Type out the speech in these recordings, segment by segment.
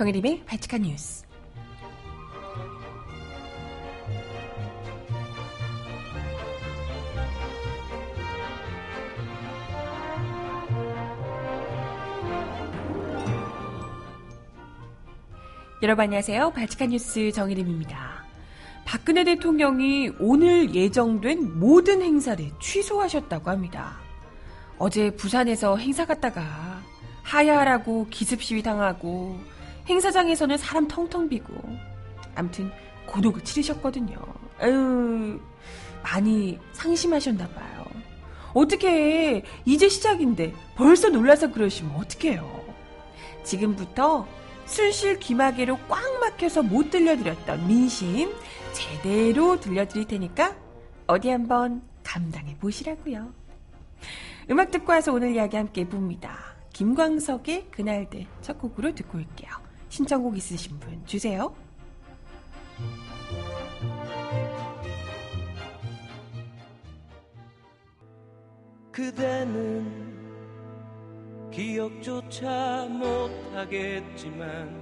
정혜림의 발칙한 뉴스. 여러분 안녕하세요. 발칙한 뉴스 정혜림입니다. 박근혜 대통령이 오늘 예정된 모든 행사를 취소하셨다고 합니다. 어제 부산에서 행사 갔다가 하야하라고 기습 시위 당하고 행사장에서는 사람 텅텅 비고 암튼 고독을 치르셨거든요. 에휴, 많이 상심하셨나 봐요. 어떻게 이제 시작인데 벌써 놀라서 그러시면 어떡해요. 지금부터 순실 귀마개로 꽉 막혀서 못 들려드렸던 민심 제대로 들려드릴 테니까 어디 한번 감당해 보시라고요. 음악 듣고 와서 오늘 이야기 함께 봅니다. 김광석의 그날들 첫 곡으로 듣고 올게요. 신청곡 있으신 분 주세요. 그대는 기억조차 못하겠지만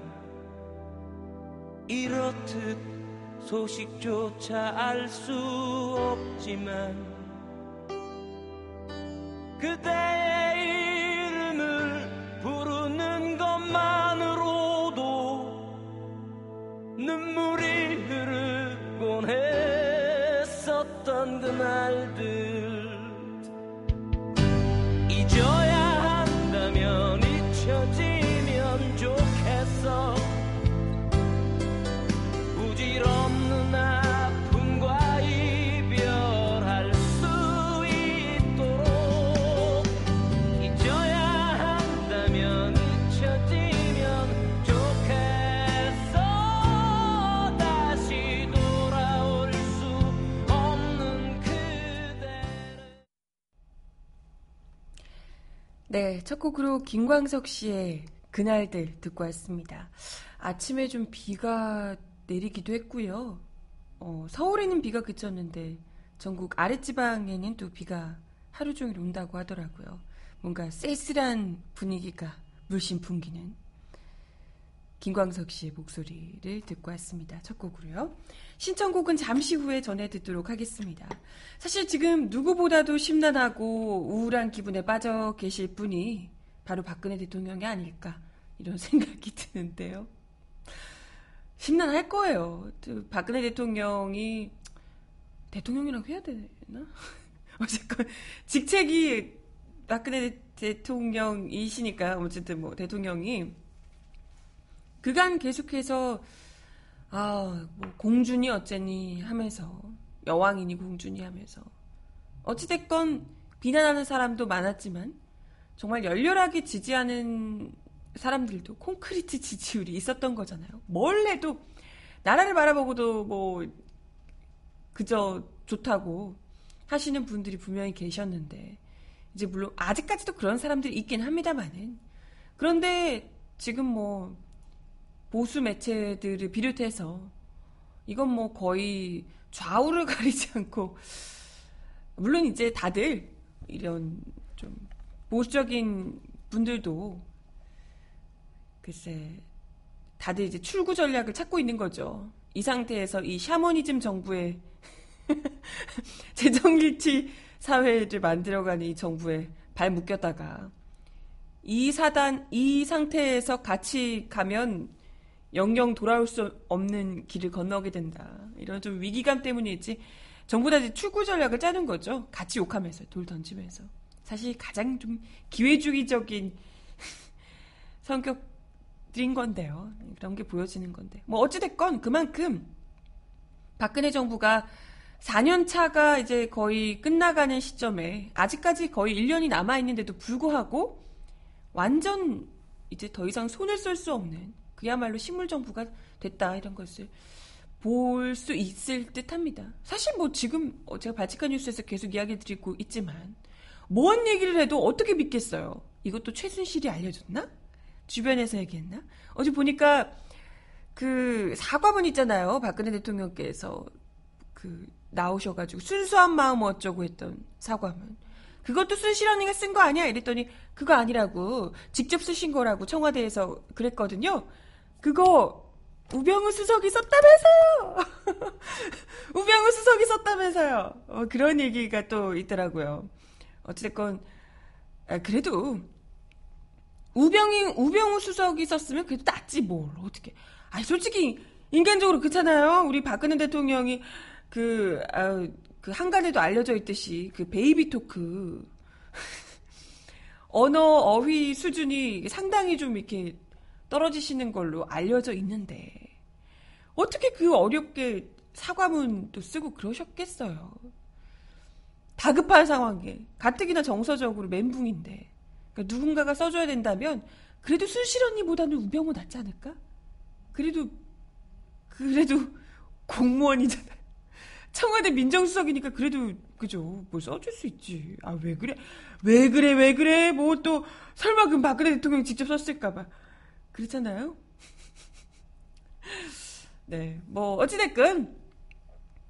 이렇듯 소식조차 알 수 없지만 그대 했었 네, 첫 곡으로 김광석 씨의 그날들 듣고 왔습니다. 아침에 좀 비가 내리기도 했고요. 어, 서울에는 비가 그쳤는데 전국 아랫지방에는 또 비가 하루 종일 온다고 하더라고요. 뭔가 쓸쓸한 분위기가 물씬 풍기는 김광석 씨의 목소리를 듣고 왔습니다. 첫 곡으로요. 신청곡은 잠시 후에 전해 듣도록 하겠습니다. 사실 지금 누구보다도 심란하고 우울한 기분에 빠져 계실 분이 바로 박근혜 대통령이 아닐까 이런 생각이 드는데요. 심란할 거예요. 또 박근혜 대통령이 대통령이라고 해야 되나? 어쨌건 직책이 박근혜 대통령이시니까 어쨌든 뭐 대통령이 그간 계속해서 아, 뭐 공주니 어쩌니 하면서 여왕이니 공주니 하면서 어찌됐건 비난하는 사람도 많았지만 정말 열렬하게 지지하는 사람들도 콘크리트 지지율이 있었던 거잖아요. 뭘 해도 나라를 바라보고도 뭐 그저 좋다고 하시는 분들이 분명히 계셨는데 이제 물론 아직까지도 그런 사람들이 있긴 합니다만은 그런데 지금 뭐 보수 매체들을 비롯해서 이건 뭐 거의 좌우를 가리지 않고 물론 이제 다들 이런 좀 보수적인 분들도 글쎄 다들 이제 출구 전략을 찾고 있는 거죠. 이 상태에서 이 샤머니즘 정부의 재정일치 사회를 만들어가는 이 정부에 발 묶였다가 이 사단 이 상태에서 같이 가면 영영 돌아올 수 없는 길을 건너게 된다. 이런 좀 위기감 때문이지. 전부 다 이제 출구 전략을 짜는 거죠. 같이 욕하면서 돌 던지면서. 사실 가장 좀 기회주의적인 성격들인 건데요. 그런 게 보여지는 건데. 뭐 어찌됐건 그만큼 박근혜 정부가 4년 차가 이제 거의 끝나가는 시점에 아직까지 거의 1년이 남아 있는데도 불구하고 완전 이제 더 이상 손을 쓸 수 없는 그야말로 식물 정부가 됐다 이런 것을 볼 수 있을 듯합니다. 사실 뭐 지금 어, 제가 발칙한 뉴스에서 계속 이야기 드리고 있지만 뭔 얘기를 해도 어떻게 믿겠어요? 이것도 최순실이 알려줬나? 주변에서 얘기했나? 어제 보니까 그 사과문 있잖아요. 박근혜 대통령께서 그 나오셔가지고 순수한 마음 어쩌고 했던 사과문. 그것도 순실 언니가 쓴 거 아니야? 이랬더니 그거 아니라고 직접 쓰신 거라고 청와대에서 그랬거든요. 그거 우병우 수석이 썼다면서요. 우병우 수석이 썼다면서요. 어, 그런 얘기가 또 있더라고요. 어찌됐건 아, 그래도 우병이 우병우 수석이 썼으면 그래도 낫지 뭘 어떻게? 아니 솔직히 인간적으로 그렇잖아요. 우리 박근혜 대통령이 그, 아, 그 항간에도 알려져 있듯이 그 baby talk 언어 어휘 수준이 상당히 좀 이렇게 떨어지시는 걸로 알려져 있는데 어떻게 그 어렵게 사과문도 쓰고 그러셨겠어요. 다급한 상황에 가뜩이나 정서적으로 멘붕인데 그러니까 누군가가 써줘야 된다면 그래도 순실 언니보다는 우병우 낫지 않을까? 그래도 그래도 공무원이잖아요. 청와대 민정수석이니까 그래도 그죠? 뭐 써줄 수 있지. 아 왜 그래? 왜 그래? 왜 그래? 뭐 또 설마 그 박근혜 대통령 직접 썼을까봐 그렇잖아요. 네, 뭐 어찌됐건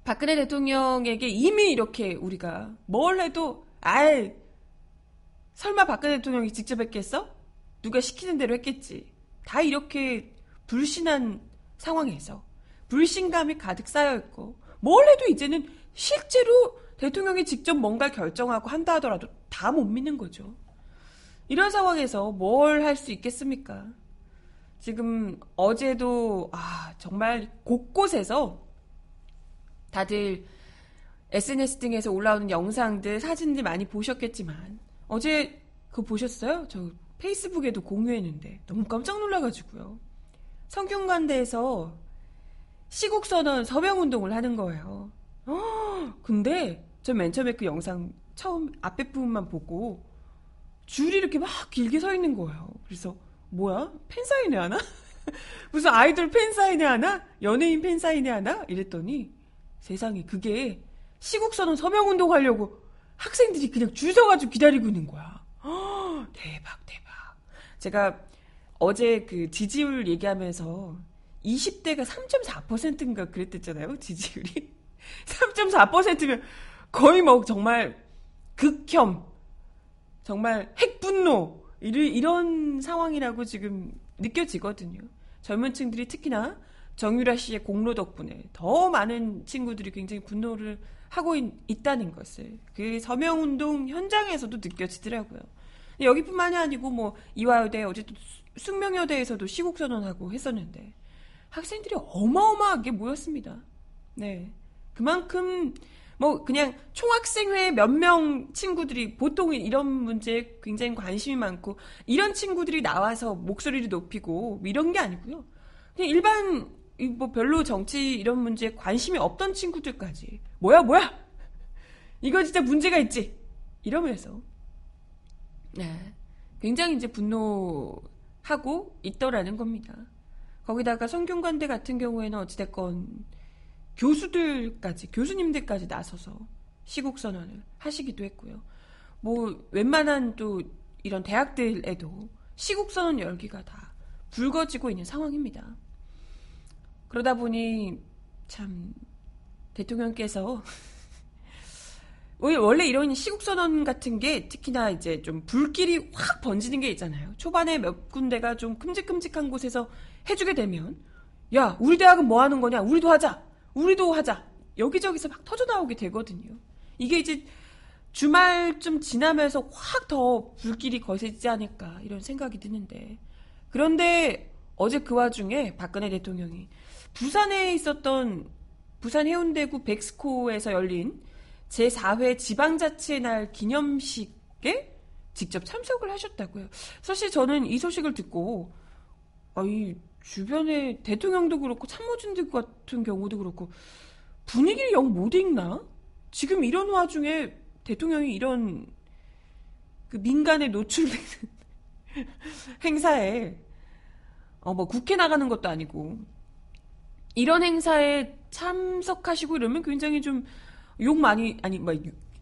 박근혜 대통령에게 이미 이렇게 우리가 뭘 해도 아이 설마 박근혜 대통령이 직접 했겠어? 누가 시키는 대로 했겠지. 다 이렇게 불신한 상황에서 불신감이 가득 쌓여 있고 뭘 해도 이제는 실제로 대통령이 직접 뭔가 결정하고 한다 하더라도 다 못 믿는 거죠. 이런 상황에서 뭘 할 수 있겠습니까? 지금 어제도 아 정말 곳곳에서 다들 SNS 등에서 올라오는 영상들, 사진들 많이 보셨겠지만 어제 그거 보셨어요? 저 페이스북에도 공유했는데 너무 깜짝 놀라가지고요. 성균관대에서 시국선언 서명운동을 하는 거예요. 어, 근데 저맨 처음에 그 영상 처음 앞에 부분만 보고 줄이 이렇게 막 길게 서 있는 거예요. 그래서 뭐야? 팬사인회 하나? 무슨 아이돌 팬사인회 하나? 연예인 팬사인회 하나? 이랬더니 세상에 그게 시국선언 서명운동 하려고 학생들이 그냥 줄 서가지고 기다리고 있는 거야. 어, 대박 대박. 제가 어제 그 지지율 얘기하면서 20대가 3.4%인가 그랬댔잖아요. 지지율이. 3.4%면 거의 뭐 정말 극혐, 정말 핵분노, 이런 상황이라고 지금 느껴지거든요. 젊은 층들이 특히나 정유라 씨의 공로 덕분에 더 많은 친구들이 굉장히 분노를 하고 있, 다는 것을 그 서명운동 현장에서도 느껴지더라고요. 여기뿐만이 아니고 뭐 이화여대 어제도 수- 숙명여대에서도 시국선언하고 했었는데 학생들이 어마어마하게 모였습니다. 네. 그만큼 뭐 그냥 총학생회 몇 명 친구들이 보통 이런 문제에 굉장히 관심이 많고 이런 친구들이 나와서 목소리를 높이고 이런 게 아니고요. 그냥 일반 이뭐 별로 정치 이런 문제에 관심이 없던 친구들까지 뭐야 뭐야 이거 진짜 문제가 있지 이러면서 네. 굉장히 이제 분노하고 있더라는 겁니다. 거기다가 성균관대 같은 경우에는 어찌됐건 교수들까지, 교수님들까지 나서서 시국 선언을 하시기도 했고요. 뭐, 웬만한 또 이런 대학들에도 시국 선언 열기가 다 불거지고 있는 상황입니다. 그러다 보니 참 대통령께서 원래 이런 시국선언 같은 게 특히나 이제 좀 불길이 확 번지는 게 있잖아요. 초반에 몇 군데가 좀 큼직큼직한 곳에서 해주게 되면 야 우리 대학은 뭐 하는 거냐 우리도 하자 우리도 하자 여기저기서 막 터져 나오게 되거든요. 이게 이제 주말쯤 지나면서 확 더 불길이 거세지지 않을까 이런 생각이 드는데 그런데 어제 그 와중에 박근혜 대통령이 부산에 있었던 부산 해운대구 백스코에서 열린 제4회 지방자치의 날 기념식에 직접 참석을 하셨다고요. 사실 저는 이 소식을 듣고 아이 주변에 대통령도 그렇고 참모진들 같은 경우도 그렇고 분위기를 영 못 읽나? 지금 이런 와중에 대통령이 이런 그 민간에 노출되는 행사에 어 뭐 국회 나가는 것도 아니고 이런 행사에 참석하시고 이러면 굉장히 좀 욕 많이 아니 뭐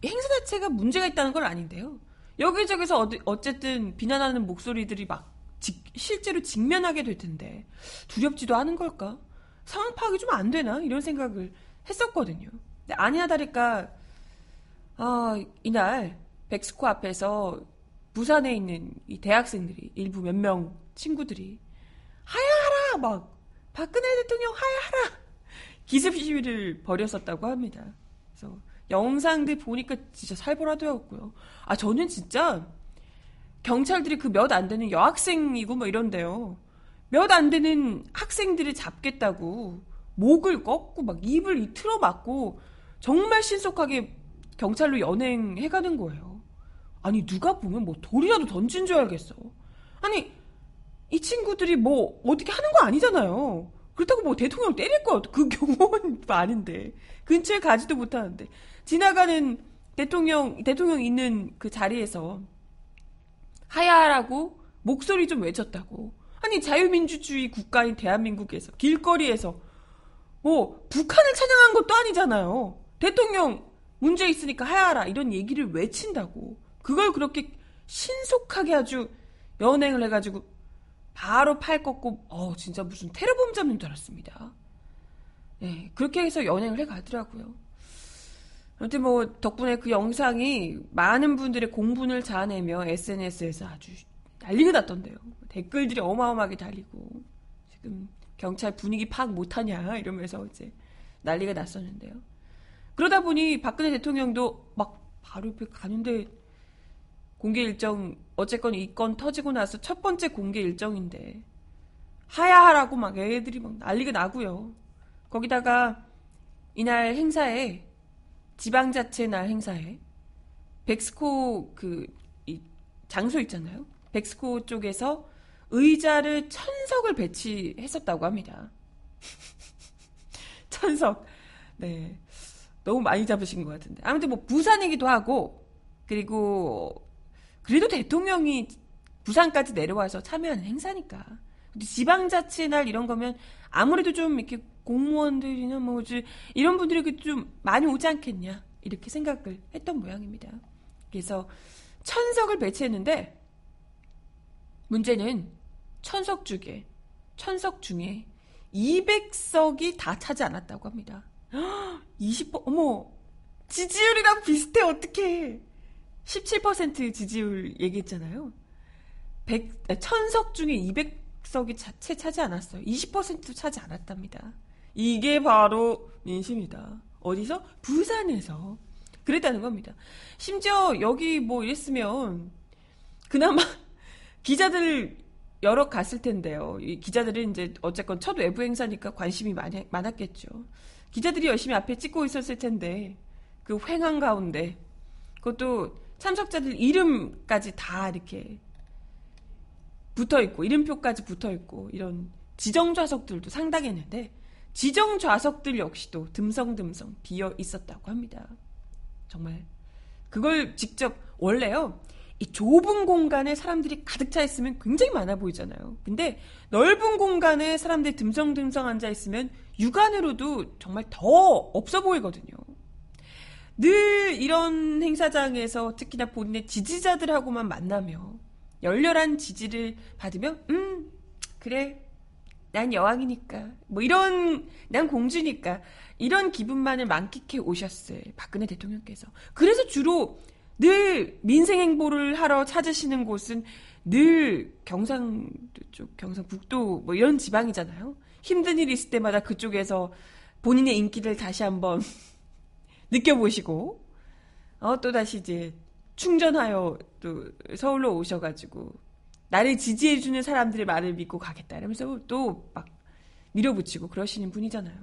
행사 자체가 문제가 있다는 건 아닌데요. 여기저기서 어디- 어쨌든 비난하는 목소리들이 막 직- 실제로 직면하게 될 텐데 두렵지도 않은 걸까? 상황 파악이 좀 안 되나 이런 생각을 했었거든요. 근데 아니나 다를까 아 이날 백스코 앞에서 부산에 있는 이 대학생들이 일부 몇 명 친구들이 하야하라! 막, 박근혜 대통령 하야하라! 기습 시위를 벌였었다고 합니다. 그래서 영상들 보니까 진짜 살벌하더라고요. 아, 저는 진짜 경찰들이 그 몇 안 되는 여학생이고 뭐 이런데요. 몇 안 되는 학생들을 잡겠다고 목을 꺾고 막 입을 이 틀어 막고 정말 신속하게 경찰로 연행해가는 거예요. 아니 누가 보면 뭐 돌이라도 던진 줄 알겠어. 아니 이 친구들이 뭐 어떻게 하는 거 아니잖아요. 그렇다고 뭐 대통령 때릴 거 그 경우는 아닌데 근처에 가지도 못하는데 지나가는 대통령 대통령 있는 그 자리에서 하야라고 목소리 좀 외쳤다고. 아니 자유민주주의 국가인 대한민국에서 길거리에서 뭐 북한을 찬양한 것도 아니잖아요. 대통령 문제 있으니까 하야라 이런 얘기를 외친다고. 그걸 그렇게 신속하게 아주 연행을 해가지고 바로 팔 꺾고 어 진짜 무슨 테러범자인 줄 알았습니다. 네, 그렇게 해서 연행을 해 가더라고요. 아무튼 뭐 덕분에 그 영상이 많은 분들의 공분을 자아내며 SNS에서 아주 난리가 났던데요. 댓글들이 어마어마하게 달리고 지금 경찰 분위기 파악 못하냐 이러면서 이제 난리가 났었는데요. 그러다 보니 박근혜 대통령도 막 바로 옆에 가는데 공개 일정 어쨌건 이 건 터지고 나서 첫 번째 공개 일정인데 하야하라고 막 애들이 막 난리가 나고요. 거기다가 이날 행사에 지방자치 날 행사에 백스코 그이 장소 있잖아요. 백스코 쪽에서 의자를 천석을 배치했었다고 합니다. 천석. 네. 너무 많이 잡으신 것 같은데. 아무튼 뭐 부산이기도 하고 그리고 그래도 대통령이 부산까지 내려와서 참여하는 행사니까. 지방자치 날 이런 거면 아무래도 좀 이렇게 공무원들이나 뭐 이런 분들이 좀 많이 오지 않겠냐 이렇게 생각을 했던 모양입니다. 그래서 천석을 배치했는데 문제는 천석 중에 천석 중에 200석이 다 차지 않았다고 합니다. 20% 어머 지지율이랑 비슷해 어떻게 17% 지지율 얘기했잖아요. 100, 천석 중에 200석이 자체 차지 않았어요. 20%도 차지 않았답니다. 이게 바로 민심이다. 어디서? 부산에서. 그랬다는 겁니다. 심지어 여기 뭐 이랬으면 그나마 기자들 여러 갔을 텐데요. 이 기자들은 이제 어쨌건 첫 외부 행사니까 관심이 많이, 많았겠죠. 기자들이 열심히 앞에 찍고 있었을 텐데 그 횡한 가운데 그것도 참석자들 이름까지 다 이렇게 붙어 있고 이름표까지 붙어 있고 이런 지정 좌석들도 상당했는데 지정 좌석들 역시도 듬성듬성 비어 있었다고 합니다. 정말 그걸 직접 원래요. 이 좁은 공간에 사람들이 가득 차 있으면 굉장히 많아 보이잖아요. 근데 넓은 공간에 사람들이 듬성듬성 앉아 있으면 육안으로도 정말 더 없어 보이거든요. 늘 이런 행사장에서 특히나 본인의 지지자들하고만 만나며 열렬한 지지를 받으면 음 그래 난 여왕이니까. 뭐 이런 난 공주니까. 이런 기분만을 만끽해 오셨을 박근혜 대통령께서. 그래서 주로 늘 민생 행보를 하러 찾으시는 곳은 늘 경상도 쪽 경상북도 뭐 이런 지방이잖아요. 힘든 일 있을 때마다 그쪽에서 본인의 인기를 다시 한번 느껴보시고 어, 또 다시 이제 충전하여 또 서울로 오셔가지고 나를 지지해주는 사람들의 말을 믿고 가겠다 이러면서 또 막 밀어붙이고 그러시는 분이잖아요.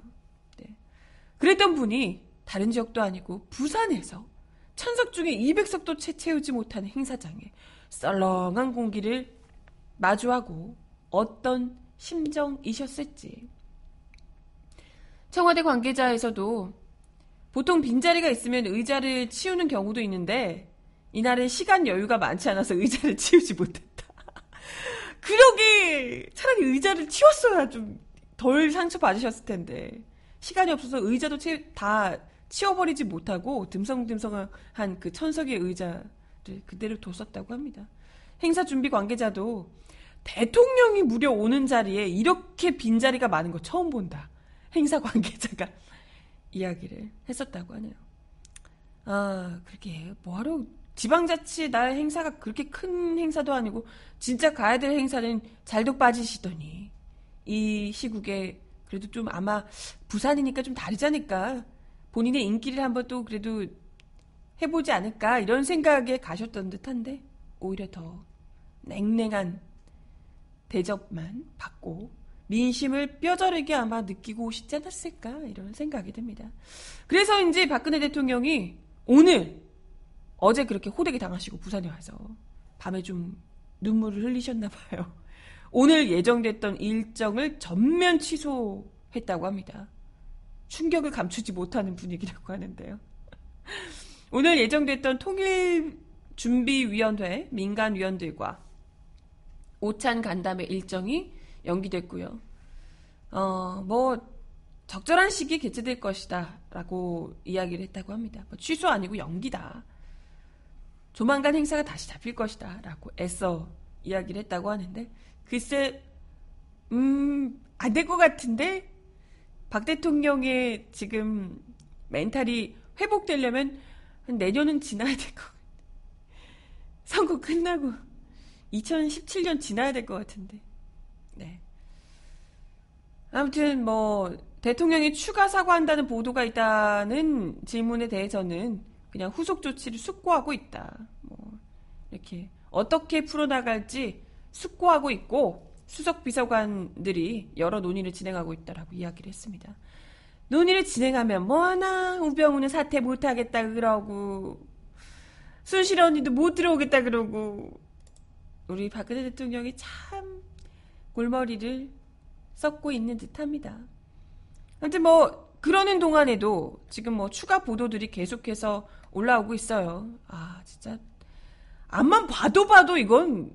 네. 그랬던 분이 다른 지역도 아니고 부산에서 천석 중에 200석도 채 채우지 못하는 행사장에 썰렁한 공기를 마주하고 어떤 심정이셨을지 청와대 관계자에서도 보통 빈자리가 있으면 의자를 치우는 경우도 있는데 이날은 시간 여유가 많지 않아서 의자를 치우지 못했다. 그러게 차라리 의자를 치웠어야 좀 덜 상처 받으셨을 텐데 시간이 없어서 의자도 치, 다 치워버리지 못하고 듬성듬성한 그 천석의 의자를 그대로 뒀었다고 합니다. 행사 준비 관계자도 대통령이 무려 오는 자리에 이렇게 빈자리가 많은 거 처음 본다. 행사 관계자가 이야기를 했었다고 하네요. 아, 그렇게 뭐하러 지방자치 날 행사가 그렇게 큰 행사도 아니고 진짜 가야 될 행사는 잘도 빠지시더니 이 시국에 그래도 좀 아마 부산이니까 좀 다르지 않을까. 본인의 인기를 한번 또 그래도 해보지 않을까. 이런 생각에 가셨던 듯 한데, 오히려 더 냉랭한 대접만 받고, 민심을 뼈저리게 아마 느끼고 오시지 않았을까. 이런 생각이 듭니다. 그래서 이제 박근혜 대통령이 오늘, 어제 그렇게 호되게 당하시고 부산에 와서 밤에 좀 눈물을 흘리셨나 봐요. 오늘 예정됐던 일정을 전면 취소했다고 합니다. 충격을 감추지 못하는 분위기라고 하는데요. 오늘 예정됐던 통일준비위원회 민간위원들과 오찬 간담회 일정이 연기됐고요. 어, 뭐 적절한 시기에 개최될 것이다 라고 이야기를 했다고 합니다. 뭐 취소 아니고 연기다. 조만간 행사가 다시 잡힐 것이다 라고 애써 이야기를 했다고 하는데 글쎄 음, 안 될 것 같은데 박 대통령의 지금 멘탈이 회복되려면 내년은 지나야 될 것 같아. 선거 끝나고 2017년 지나야 될 것 같은데. 네. 아무튼 뭐 대통령이 추가 사과한다는 보도가 있다는 질문에 대해서는 그냥 후속 조치를 숙고하고 있다. 뭐 이렇게 어떻게 풀어나갈지 숙고하고 있고 수석 비서관들이 여러 논의를 진행하고 있다라고 이야기를 했습니다. 논의를 진행하면 뭐하나 우병우는 사퇴 못하겠다 그러고 순실 언니도 못 들어오겠다 그러고 우리 박근혜 대통령이 참 골머리를 썩고 있는 듯합니다. 아무튼 뭐 그러는 동안에도 지금 뭐 추가 보도들이 계속해서 올라오고 있어요. 아 진짜 앞만 봐도 봐도 이건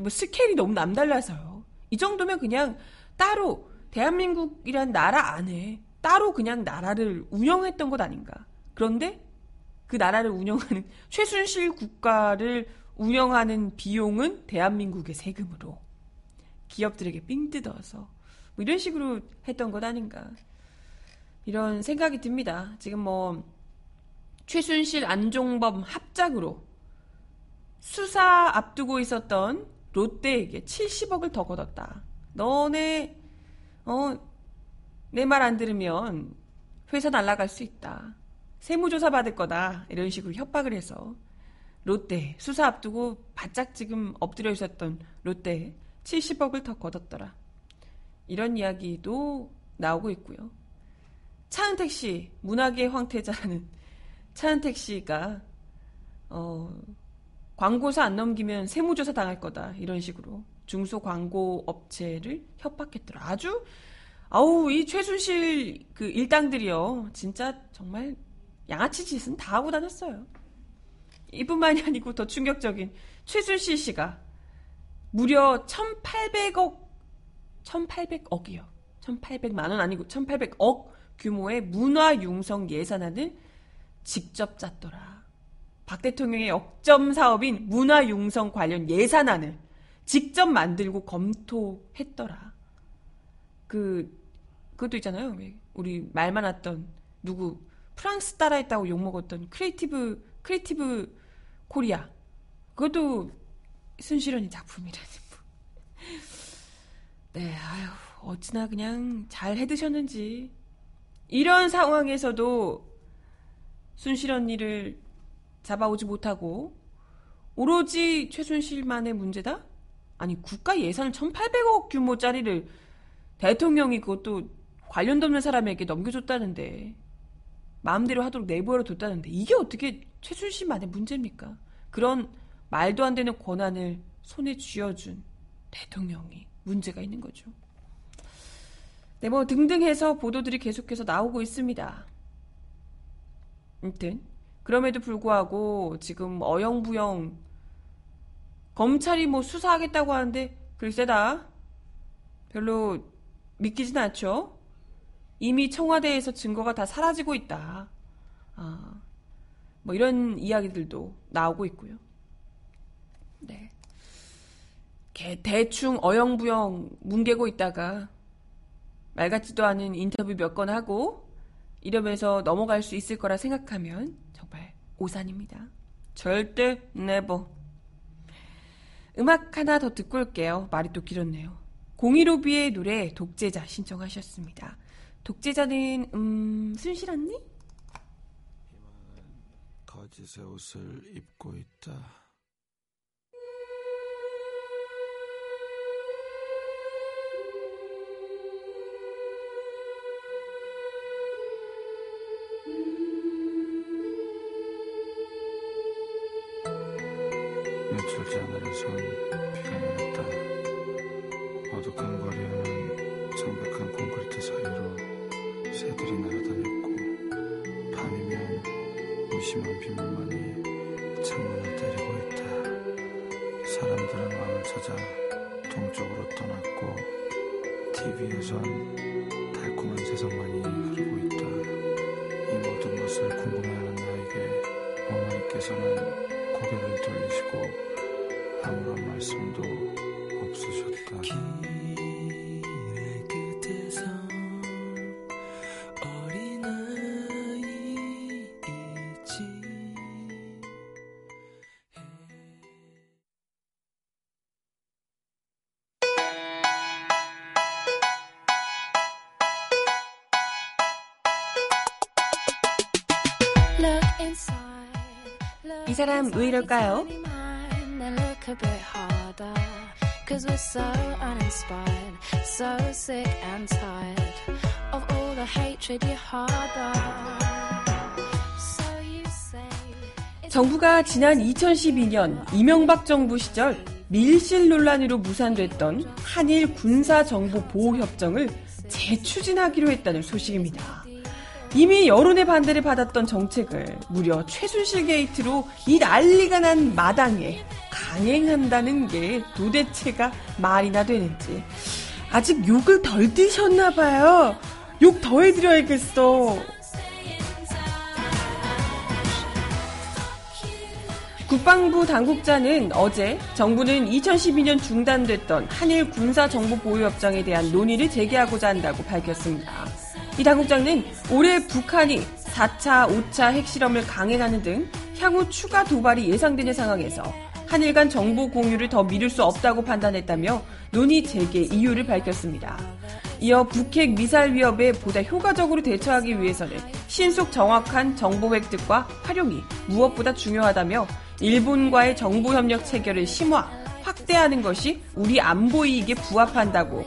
뭐 스케일이 너무 남달라서요. 이 정도면 그냥 따로 대한민국이란 나라 안에 따로 그냥 나라를 운영했던 것 아닌가. 그런데 그 나라를 운영하는 최순실 국가를 운영하는 비용은 대한민국의 세금으로 기업들에게 삥 뜯어서 뭐 이런 식으로 했던 것 아닌가. 이런 생각이 듭니다. 지금 뭐 최순실 안종범 합작으로 수사 앞두고 있었던 롯데에게 70억을 더 걷었다. 너네 어 내 말 안 들으면 회사 날라갈 수 있다. 세무조사 받을 거다. 이런 식으로 협박을 해서 롯데 수사 앞두고 바짝 지금 엎드려 있었던 롯데 70억을 더 걷었더라. 이런 이야기도 나오고 있고요. 차은택 씨, 문학의 황태자라는 차은택 씨가 어, 광고사 안 넘기면 세무조사 당할 거다. 이런 식으로 중소 광고 업체를 협박했더라. 아주 아우 이 최순실 그 일당들이요. 진짜 정말 양아치 짓은 다 하고 다녔어요. 이뿐만이 아니고 더 충격적인 최순실 씨가 무려 1,800억 1,800억이요. 1,800만 원 아니고 1,800억 규모의 문화 융성 예산안을 직접 짰더라. 박 대통령의 역점 사업인 문화 융성 관련 예산안을 직접 만들고 검토했더라. 그 그것도 있잖아요. 우리 말 많았던 누구 프랑스 따라했다고 욕 먹었던 creative creative Korea 그것도 순실 언니 작품이라니 뭐. 네, 아유 어찌나 그냥 잘 해드셨는지 이런 상황에서도 순실 언니를 잡아오지 못하고 오로지 최순실만의 문제다? 아니 국가 예산 1,800억 규모짜리를 대통령이 그것도 관련도 없는 사람에게 넘겨줬다는데 마음대로 하도록 내버려 뒀다는데 이게 어떻게 최순실만의 문제입니까? 그런 말도 안 되는 권한을 손에 쥐어준 대통령이 문제가 있는 거죠. 네, 뭐 등등 해서 보도들이 계속해서 나오고 있습니다. 아무튼 그럼에도 불구하고 지금 어영부영 검찰이 뭐 수사하겠다고 하는데 글쎄다 별로 믿기진 않죠. 이미 청와대에서 증거가 다 사라지고 있다. 아, 뭐 이런 이야기들도 나오고 있고요. 네. 대충 어영부영 뭉개고 있다가 말 같지도 않은 인터뷰 몇 건 하고 이러면서 넘어갈 수 있을 거라 생각하면 정말 오산입니다. 절대 네버. 음악 하나 더 듣고 올게요. 말이 또 길었네요. 공이로비의 노래 독재자 신청하셨습니다. 독재자는 음 순실 언니? 거짓의 옷을 입고 있다. 며칠 전에선 비가 내렸다. 어둑한 거리에는 창백한 콘크리트 사이로 새들이 날아다녔고 밤이면 무심한 빗물만이 창문을 때리고 있다. 사람들은 마음을 찾아 동쪽으로 떠났고 TV에선 달콤한 세상만이 흐르고 있다. 이 모든 것을 궁금해하는 나에게 어머니께서는 고개를 돌리시고 아무런 말씀도 없으셨다. 이럴까요? Look a bit harder, cause we're so uninspired, so sick and tired of all the hatred you harbor. So you say it's 정부가 지난 2012년 이명박 정부 시절 밀실 논란으로 무산됐던 한일 군사정보보호협정을 재추진하기로 했다는 소식입니다. 이미 여론의 반대를 받았던 정책을 무려 최순실 게이트로 이 난리가 난 마당에 강행한다는 게 도대체가 말이나 되는지 아직 욕을 덜 드셨나 봐요. 욕 더 해드려야겠어. 국방부 당국자는 어제 정부는 2012년 중단됐던 한일 군사 정보 보유 협정에 대한 논의를 재개하고자 한다고 밝혔습니다. 이 당국장은 올해 북한이 4차, 5차 핵실험을 강행하는 등 향후 추가 도발이 예상되는 상황에서 한일 간 정보 공유를 더 미룰 수 없다고 판단했다며 논의 재개 이유를 밝혔습니다. 이어 북핵 미사일 위협에 보다 효과적으로 대처하기 위해서는 신속 정확한 정보 획득과 활용이 무엇보다 중요하다며 일본과의 정보 협력 체결을 심화, 확대하는 것이 우리 안보 이익에 부합한다고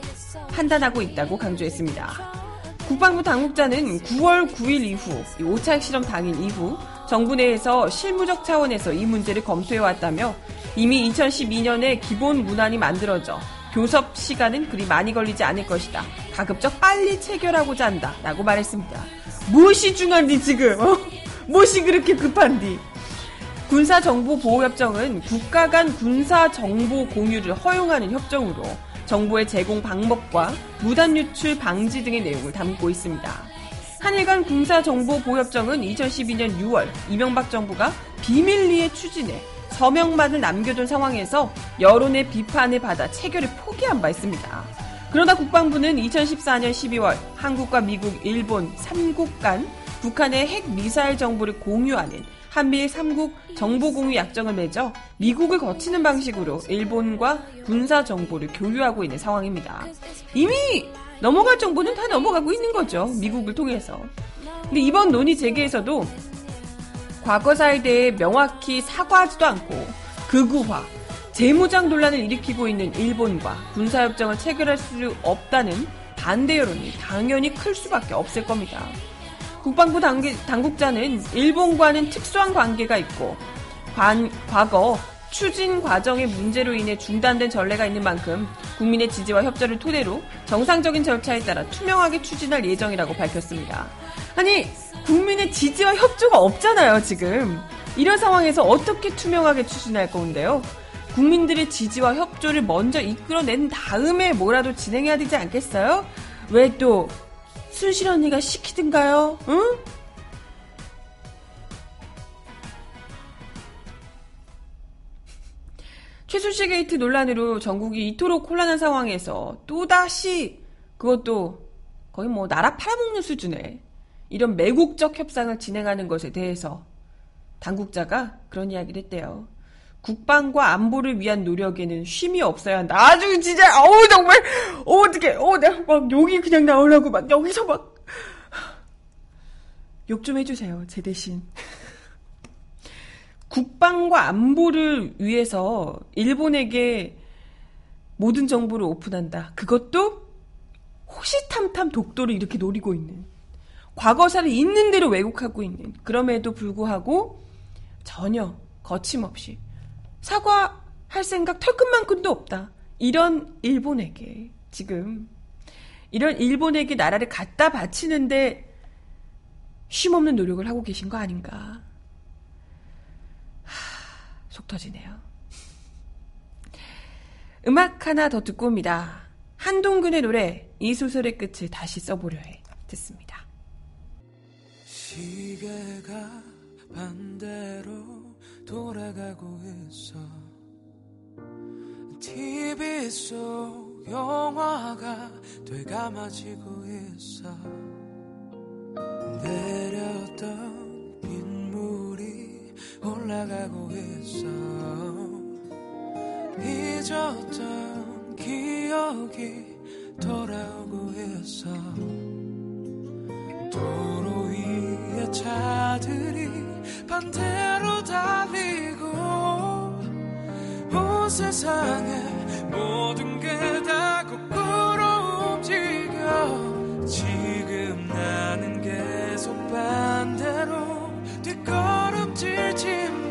판단하고 있다고 강조했습니다. 국방부 당국자는 9월 9일 이후 5차 핵실험 당일 이후 정부 내에서 실무적 차원에서 이 문제를 검토해 왔다며 이미 2012년에 기본 문안이 만들어져 교섭 시간은 그리 많이 걸리지 않을 것이다. 가급적 빨리 체결하고자 한다. 라고 말했습니다. 무엇이 중요한디 지금? 어? 무엇이 그렇게 급한디? 군사정보보호협정은 국가 간 군사정보 공유를 허용하는 협정으로 정보의 제공 방법과 무단 유출 방지 등의 내용을 담고 있습니다. 한일 간 군사정보보협정은 2012년 6월 이명박 정부가 비밀리에 추진해 서명만을 남겨둔 상황에서 여론의 비판을 받아 체결을 포기한 바 있습니다. 그러나 국방부는 2014년 12월 한국과 미국, 일본 3국 간 북한의 핵 미사일 정보를 공유하는 한미일 3국 정보공유 약정을 맺어 미국을 거치는 방식으로 일본과 군사 정보를 교류하고 있는 상황입니다. 이미 넘어갈 정보는 다 넘어가고 있는 거죠. 미국을 통해서. 근데 이번 논의 재개에서도 과거 사에 대해 명확히 사과하지도 않고 극우화, 재무장 논란을 일으키고 있는 일본과 군사협정을 체결할 수 없다는 반대 여론이 당연히 클 수밖에 없을 겁니다. 국방부 당기, 당국 자는 일본과는 특수한 관계가 있고 관, 과거 추진 과정의 문제로 인해 중단된 전례가 있는 만큼 국민의 지지와 협조를 토대로 정상적인 절차에 따라 투명하게 추진할 예정이라고 밝혔습니다. 아니 국민의 지지와 협조가 없잖아요 지금 이런 상황에서 어떻게 투명하게 추진할 건데요? 국민들의 지지와 협조를 먼저 이끌어낸 다음에 뭐라도 진행해야 되지 않겠어요? 왜 또 순실 언니가 시키든가요? 응? 최순실 게이트 논란으로 전국이 이토록 혼란한 상황에서 또다시 그것도 거의 뭐 나라 팔아먹는 수준의 이런 매국적 협상을 진행하는 것에 대해서 당국자가 그런 이야기를 했대요. 국방과 안보를 위한 노력에는 쉼이 없어야 한다. 아주 진짜 어우 정말 어, 어떻게 어 내가 막 욕이 그냥 나오려고 막 여기서 막 욕 좀 해주세요 제 대신. 국방과 안보를 위해서 일본에게 모든 정보를 오픈한다. 그것도 호시탐탐 독도를 이렇게 노리고 있는 과거사를 있는 대로 왜곡하고 있는 그럼에도 불구하고 전혀 거침없이 사과할 생각 털끝만큼도 없다. 이런 일본에게 지금 이런 일본에게 나라를 갖다 바치는데 쉼없는 노력을 하고 계신 거 아닌가. 하, 속 터지네요. 음악 하나 더 듣고 옵니다. 한동근의 노래 이 소설의 끝을 다시 써보려 해 듣습니다. 시계가 반대로 돌아가고 있어. TV 속 영화가 되감아지고 있어. 내렸던 빗물이 올라가고 있어. 잊었던 기억이 돌아오고 있어. 도로 위에 차들이 반대로 달리고 온 세상에 모든 게 다 거꾸로 움직여. 지금 나는 계속 반대로 뒷걸음질 치며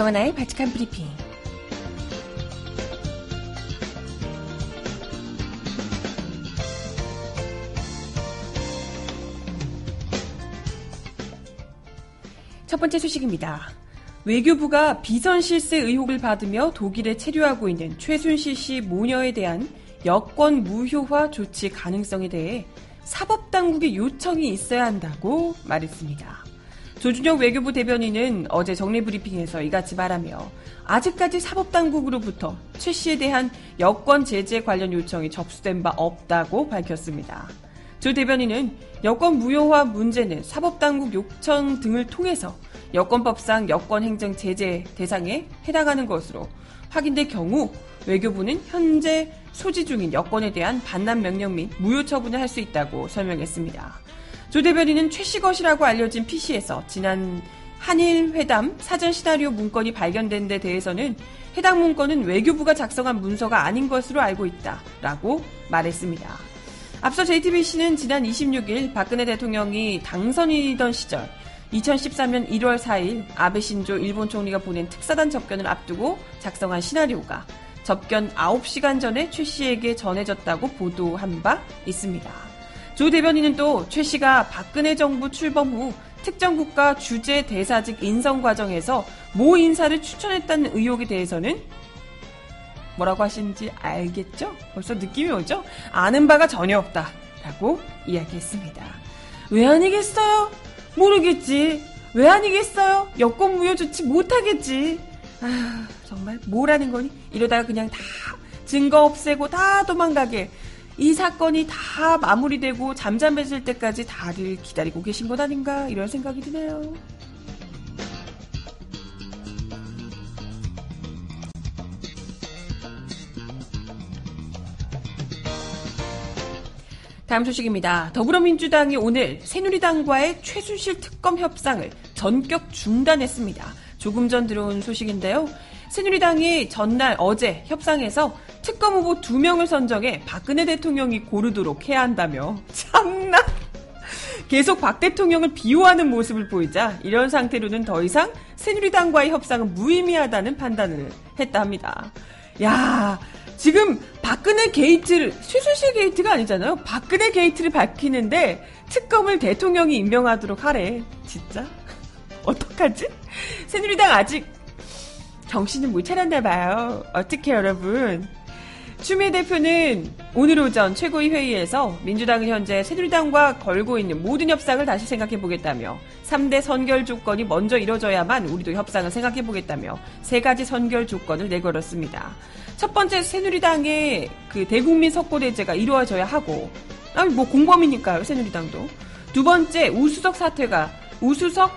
정하나의 바칙한 브리핑. 첫 번째 소식입니다. 외교부가 비선 실세 의혹을 받으며 독일에 체류하고 있는 최순실 씨 모녀에 대한 여권 무효화 조치 가능성에 대해 사법당국의 요청이 있어야 한다고 말했습니다. 조준영 외교부 대변인은 어제 정례 브리핑에서 이같이 말하며 아직까지 사법당국으로부터 최 씨에 대한 여권 제재 관련 요청이 접수된 바 없다고 밝혔습니다. 조 대변인은 여권 무효화 문제는 사법당국 요청 등을 통해서 여권법상 여권 행정 제재 대상에 해당하는 것으로 확인될 경우 외교부는 현재 소지 중인 여권에 대한 반납 명령 및 무효 처분을 할 수 있다고 설명했습니다. 조 대변인은 최씨 것이라고 알려진 PC에서 지난 한일 회담 사전 시나리오 문건이 발견된 데 대해서는 해당 문건은 외교부가 작성한 문서가 아닌 것으로 알고 있다 라고 말했습니다. 앞서 JTBC는 지난 26일 박근혜 대통령이 당선인이던 시절 2013년 1월 4일 아베 신조 일본 총리가 보낸 특사단 접견을 앞두고 작성한 시나리오가 접견 9시간 전에 최 씨에게 전해졌다고 보도한 바 있습니다. 조 대변인은 또 최 씨가 박근혜 정부 출범 후 특정 국가 주재 대사직 인선 과정에서 모 인사를 추천했다는 의혹에 대해서는 뭐라고 하시는지 알겠죠? 벌써 느낌이 오죠? 아는 바가 전혀 없다. 라고 이야기했습니다. 왜 아니겠어요? 모르겠지. 왜 아니겠어요? 여권 무효 조치 못하겠지. 아, 정말 뭐라는 거니? 이러다가 그냥 다 증거 없애고 다 도망가게. 이 사건이 다 마무리되고 잠잠해질 때까지 다들 기다리고 계신 것 아닌가 이런 생각이 드네요. 다음 소식입니다. 더불어민주당이 오늘 새누리당과의 최순실 특검 협상을 전격 중단했습니다. 조금 전 들어온 소식인데요. 새누리당이 전날 어제 협상에서 특검 후보 두 명을 선정해 박근혜 대통령이 고르도록 해야 한다며 참나 계속 박 대통령을 비호하는 모습을 보이자 이런 상태로는 더 이상 새누리당과의 협상은 무의미하다는 판단을 했다 합니다. 야, 지금 박근혜 게이트를 최순실 게이트가 아니잖아요. 박근혜 게이트를 밝히는데 특검을 대통령이 임명하도록 하래. 진짜? 어떡하지? 새누리당 아직 정신을 못 차렸나 봐요. 어떻게 여러분? 추미애 대표는 오늘 오전 최고위 회의에서 민주당은 현재 새누리당과 걸고 있는 모든 협상을 다시 생각해 보겠다며 3대 선결 조건이 먼저 이뤄져야만 우리도 협상을 생각해 보겠다며 세 가지 선결 조건을 내걸었습니다. 첫 번째 새누리당의 그 대국민 석고대제가 이루어져야 하고 아니 뭐 공범이니까요 새누리당도 두 번째 우수석 사퇴가 우수석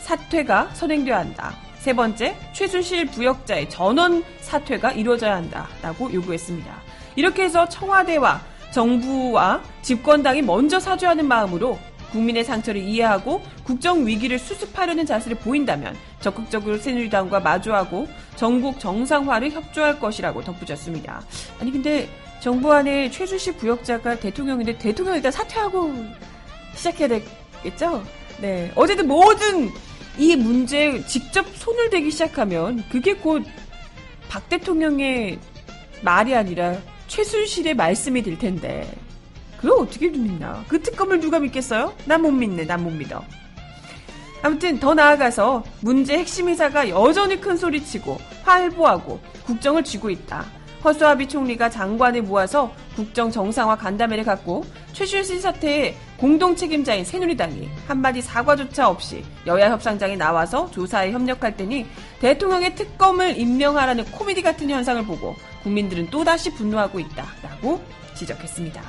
사퇴가 선행돼야 한다. 세 번째, 최순실 부역자의 전원 사퇴가 이루어져야 한다라고 요구했습니다. 이렇게 해서 청와대와 정부와 집권당이 먼저 사죄하는 마음으로 국민의 상처를 이해하고 국정 위기를 수습하려는 자세를 보인다면 적극적으로 새누리당과 마주하고 전국 정상화를 협조할 것이라고 덧붙였습니다. 아니 근데 정부 안에 최순실 부역자가 대통령인데 대통령 일단 사퇴하고 시작해야 되겠죠? 네. 어쨌든 모든 이 문제에 직접 손을 대기 시작하면 그게 곧 박 대통령의 말이 아니라 최순실의 말씀이 될 텐데 그걸 어떻게 믿나? 그 특검을 누가 믿겠어요? 난 못 믿네. 난 못 믿어. 아무튼 더 나아가서 문제 핵심 이사가 여전히 큰 소리치고 활보하고 국정을 쥐고 있다. 허수아비 총리가 장관을 모아서 국정 정상화 간담회를 갖고 최순실 사태의 공동 책임자인 새누리당이 한마디 사과조차 없이 여야 협상장에 나와서 조사에 협력할 때니 대통령의 특검을 임명하라는 코미디 같은 현상을 보고 국민들은 또다시 분노하고 있다라고 지적했습니다.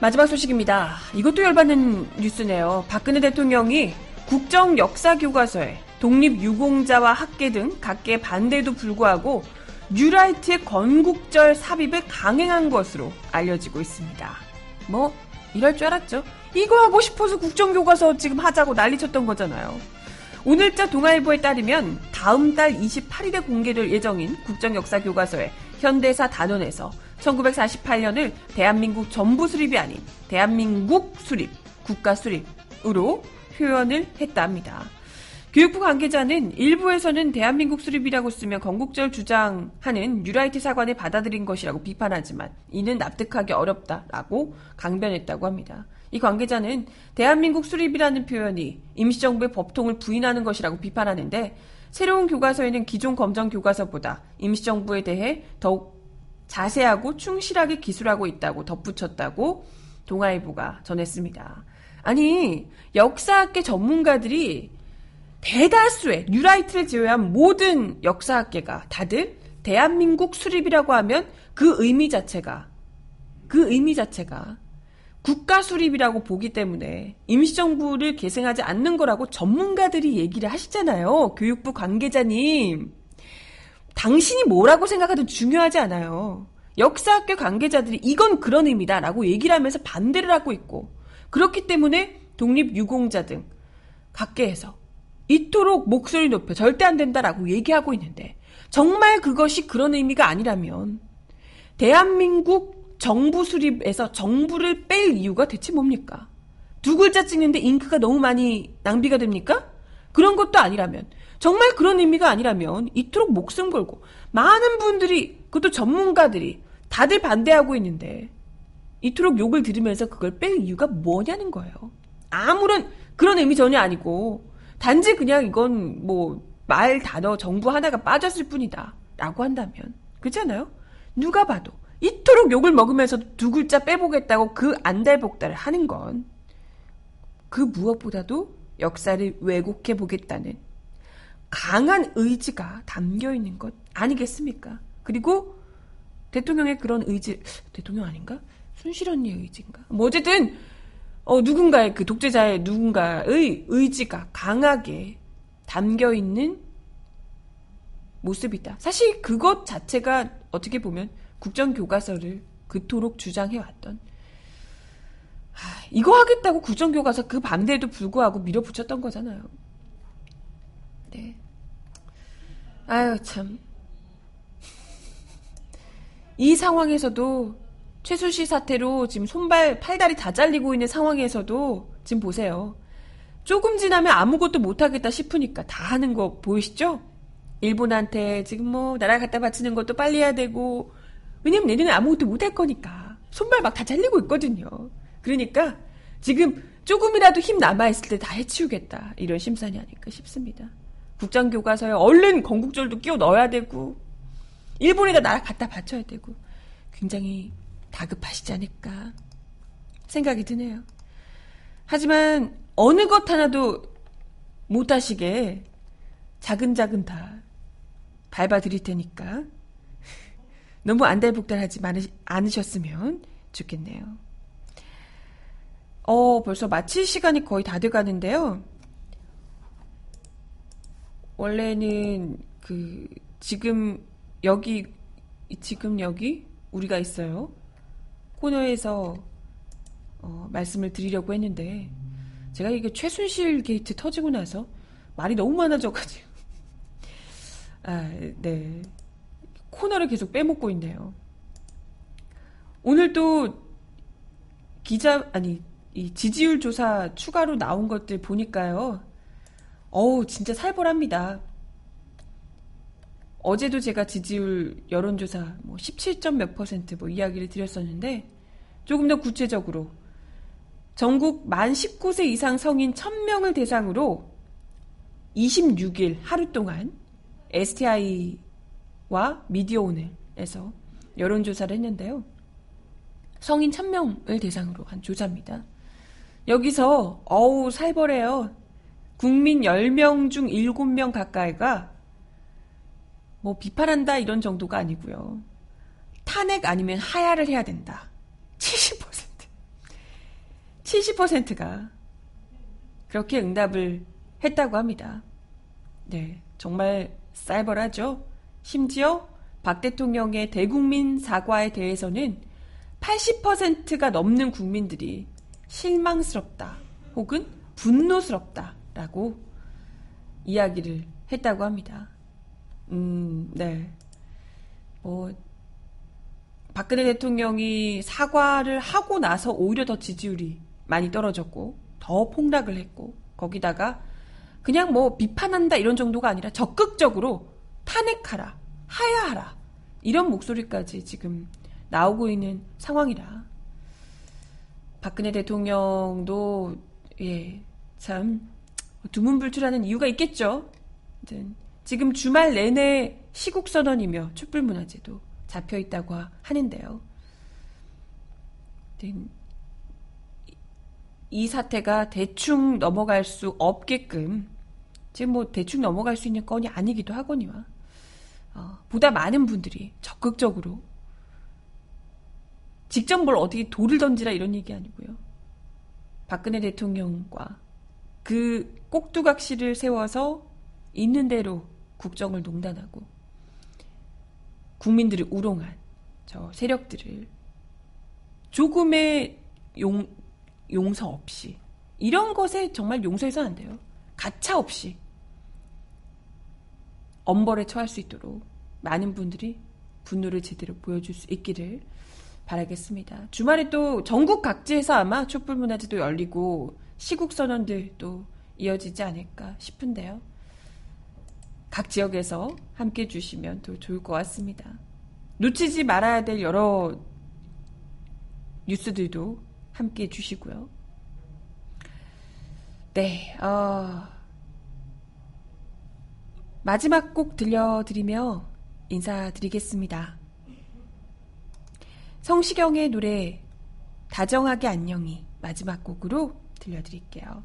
마지막 소식입니다. 이것도 열받는 뉴스네요. 박근혜 대통령이 국정 역사 교과서에 독립 유공자와 학계 등 각계 반대에도 불구하고 뉴라이트의 건국절 삽입을 강행한 것으로 알려지고 있습니다. 뭐 이럴 줄 알았죠. 이거 하고 싶어서 국정교과서 지금 하자고 난리쳤던 거잖아요. 오늘자 동아일보에 따르면 다음 달 28일에 공개될 예정인 국정역사교과서에 현대사 단원에서 1948년을 대한민국 전부 수립이 아닌 대한민국 수립, 국가 수립으로 표현을 했다 합니다. 교육부 관계자는 일부에서는 대한민국 수립이라고 쓰며 건국절 주장하는 뉴라이트 사관을 받아들인 것이라고 비판하지만 이는 납득하기 어렵다라고 강변했다고 합니다. 이 관계자는 대한민국 수립이라는 표현이 임시정부의 법통을 부인하는 것이라고 비판하는데 새로운 교과서에는 기존 검정 교과서보다 임시정부에 대해 더욱 자세하고 충실하게 기술하고 있다고 덧붙였다고 동아일보가 전했습니다. 아니 역사학계 전문가들이 대다수의 뉴라이트를 제외한 모든 역사학계가 다들 대한민국 수립이라고 하면 그 의미 자체가 그 의미 자체가 국가 수립이라고 보기 때문에 임시정부를 계승하지 않는 거라고 전문가들이 얘기를 하시잖아요. 교육부 관계자님. 당신이 뭐라고 생각하든 중요하지 않아요. 역사학계 관계자들이 이건 그런 의미다라고 얘기를 하면서 반대를 하고 있고 그렇기 때문에 독립유공자 등 각계에서 이토록 목소리 높여 절대 안 된다라고 얘기하고 있는데 정말 그것이 그런 의미가 아니라면 대한민국 정부 수립에서 정부를 뺄 이유가 대체 뭡니까? 두 글자 찍는데 잉크가 너무 많이 낭비가 됩니까? 그런 것도 아니라면 정말 그런 의미가 아니라면 이토록 목숨 걸고 많은 분들이 그것도 전문가들이 다들 반대하고 있는데 이토록 욕을 들으면서 그걸 뺄 이유가 뭐냐는 거예요. 아무런 그런 의미 전혀 아니고 단지 그냥 이건 뭐 말 단어 정부 하나가 빠졌을 뿐이다. 라고 한다면. 그렇잖아요? 누가 봐도 이토록 욕을 먹으면서 두 글자 빼보겠다고 그 안달복달을 하는 건 그 무엇보다도 역사를 왜곡해 보겠다는 강한 의지가 담겨 있는 것 아니겠습니까? 그리고 대통령의 그런 의지, 대통령 아닌가? 순실 언니의 의지인가? 뭐 어쨌든 어, 누군가의 그 독재자의 누군가의 의지가 강하게 담겨 있는 모습이다. 사실 그것 자체가 어떻게 보면 국정교과서를 그토록 주장해왔던 하, 이거 하겠다고 국정교과서 그 반대에도 불구하고 밀어붙였던 거잖아요. 네. 아유 참. 이 상황에서도 최순실 사태로 지금 손발, 팔다리 다 잘리고 있는 상황에서도 지금 보세요. 조금 지나면 아무것도 못하겠다 싶으니까 다 하는 거 보이시죠? 일본한테 지금 뭐 나라 갖다 바치는 것도 빨리 해야 되고 왜냐면 내년에 아무것도 못할 거니까 손발 막 다 잘리고 있거든요. 그러니까 지금 조금이라도 힘 남아있을 때 다 해치우겠다. 이런 심산이 아닐까 싶습니다. 국장교과서에 얼른 건국절도 끼워 넣어야 되고, 일본에다 나라 갖다 바쳐야 되고, 굉장히 다급하시지 않을까 생각이 드네요. 하지만 어느 것 하나도 못하시게 자근자근 다 밟아 드릴 테니까 너무 안달복달하지 않으셨으면 좋겠네요. 어, 벌써 마칠 시간이 거의 다 돼가는데요. 원래는 그 지금 여기 지금 여기 우리가 있어요. 코너에서 어, 말씀을 드리려고 했는데 제가 이게 최순실 게이트 터지고 나서 말이 너무 많아져가지고 아, 네 코너를 계속 빼먹고 있네요. 오늘 또 기자 아니 이 지지율 조사 추가로 나온 것들 보니까요. 어우 진짜 살벌합니다. 어제도 제가 지지율 여론조사 뭐 17점 몇 퍼센트 뭐 이야기를 드렸었는데 조금 더 구체적으로 전국 만 19세 이상 성인 1000명을 대상으로 26일 하루 동안 STI와 미디어 오늘에서 여론조사를 했는데요. 성인 1000명을 대상으로 한 조사입니다. 여기서 어우 살벌해요. 국민 10명 중 7명 가까이가 뭐 비판한다 이런 정도가 아니고요. 탄핵 아니면 하야를 해야 된다. 70%. 70%가 그렇게 응답을 했다고 합니다. 네, 정말 쌀벌하죠. 심지어 박 대통령의 대국민 사과에 대해서는 80%가 넘는 국민들이 실망스럽다 혹은 분노스럽다라고 이야기를 했다고 합니다. 음, 네. 뭐, 박근혜 대통령이 사과를 하고 나서 오히려 더 지지율이 많이 떨어졌고, 더 폭락을 했고, 거기다가 그냥 뭐 비판한다 이런 정도가 아니라 적극적으로 탄핵하라, 하야하라, 이런 목소리까지 지금 나오고 있는 상황이라. 박근혜 대통령도, 예, 참, 두문불출하는 이유가 있겠죠. 지금 주말 내내 시국선언이며 촛불문화제도 잡혀 있다고 하는데요. 이 사태가 대충 넘어갈 수 없게끔 지금 뭐 대충 넘어갈 수 있는 건이 아니기도 하거니와 어, 보다 많은 분들이 적극적으로 직접 뭘 어떻게 돌을 던지라 이런 얘기 아니고요. 박근혜 대통령과 그 꼭두각시를 세워서 있는 대로 국정을 농단하고 국민들을 우롱한 저 세력들을 조금의 용, 용서 없이 이런 것에 정말 용서해서 안 돼요. 가차 없이 엄벌에 처할 수 있도록 많은 분들이 분노를 제대로 보여줄 수 있기를 바라겠습니다. 주말에 또 전국 각지에서 아마 촛불 문화제도 열리고 시국 선언들도 이어지지 않을까 싶은데요. 각 지역에서 함께 해주시면 더 좋을 것 같습니다. 놓치지 말아야 될 여러 뉴스들도 함께 해주시고요. 네, 어, 마지막 곡 들려드리며 인사드리겠습니다. 성시경의 노래 다정하게 안녕히 마지막 곡으로 들려드릴게요.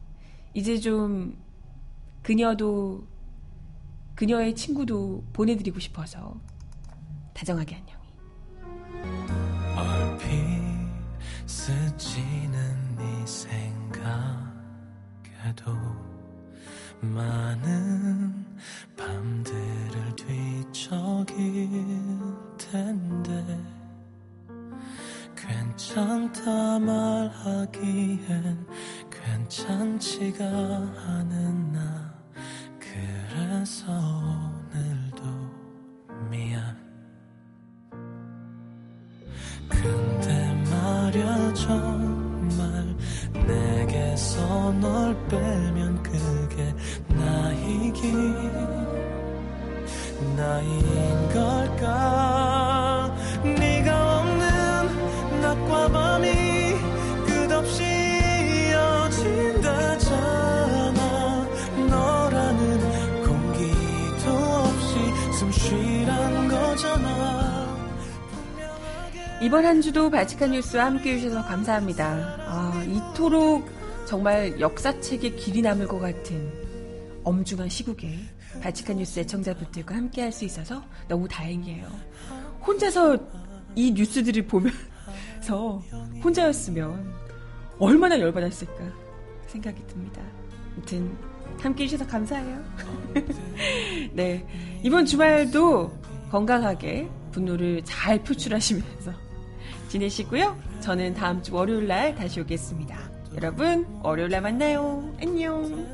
이제 좀 그녀도 그녀의 친구도 보내드리고 싶어서 다정하게 안녕히. 얼핏 스치는 네 생각에도 많은 밤들을 뒤척일 텐데 괜찮다 말하기엔 괜찮지가 않은 나 그래서 오늘도 미안. 근데 말야 정말 내게서 널 빼면 그게 나이긴 나인 이번 한 주도 발칙한 뉴스와 함께 해주셔서 감사합니다. 아, 이토록 정말 역사책에 길이 남을 것 같은 엄중한 시국에 발칙한 뉴스 애청자분들과 함께 할 수 있어서 너무 다행이에요. 혼자서 이 뉴스들을 보면서 혼자였으면 얼마나 열받았을까 생각이 듭니다. 아무튼 함께 해주셔서 감사해요. 네. 이번 주말도 건강하게 분노를 잘 표출하시면서 지내시고요. 저는 다음 주 월요일 날 다시 오겠습니다. 여러분, 월요일 날 만나요. 안녕.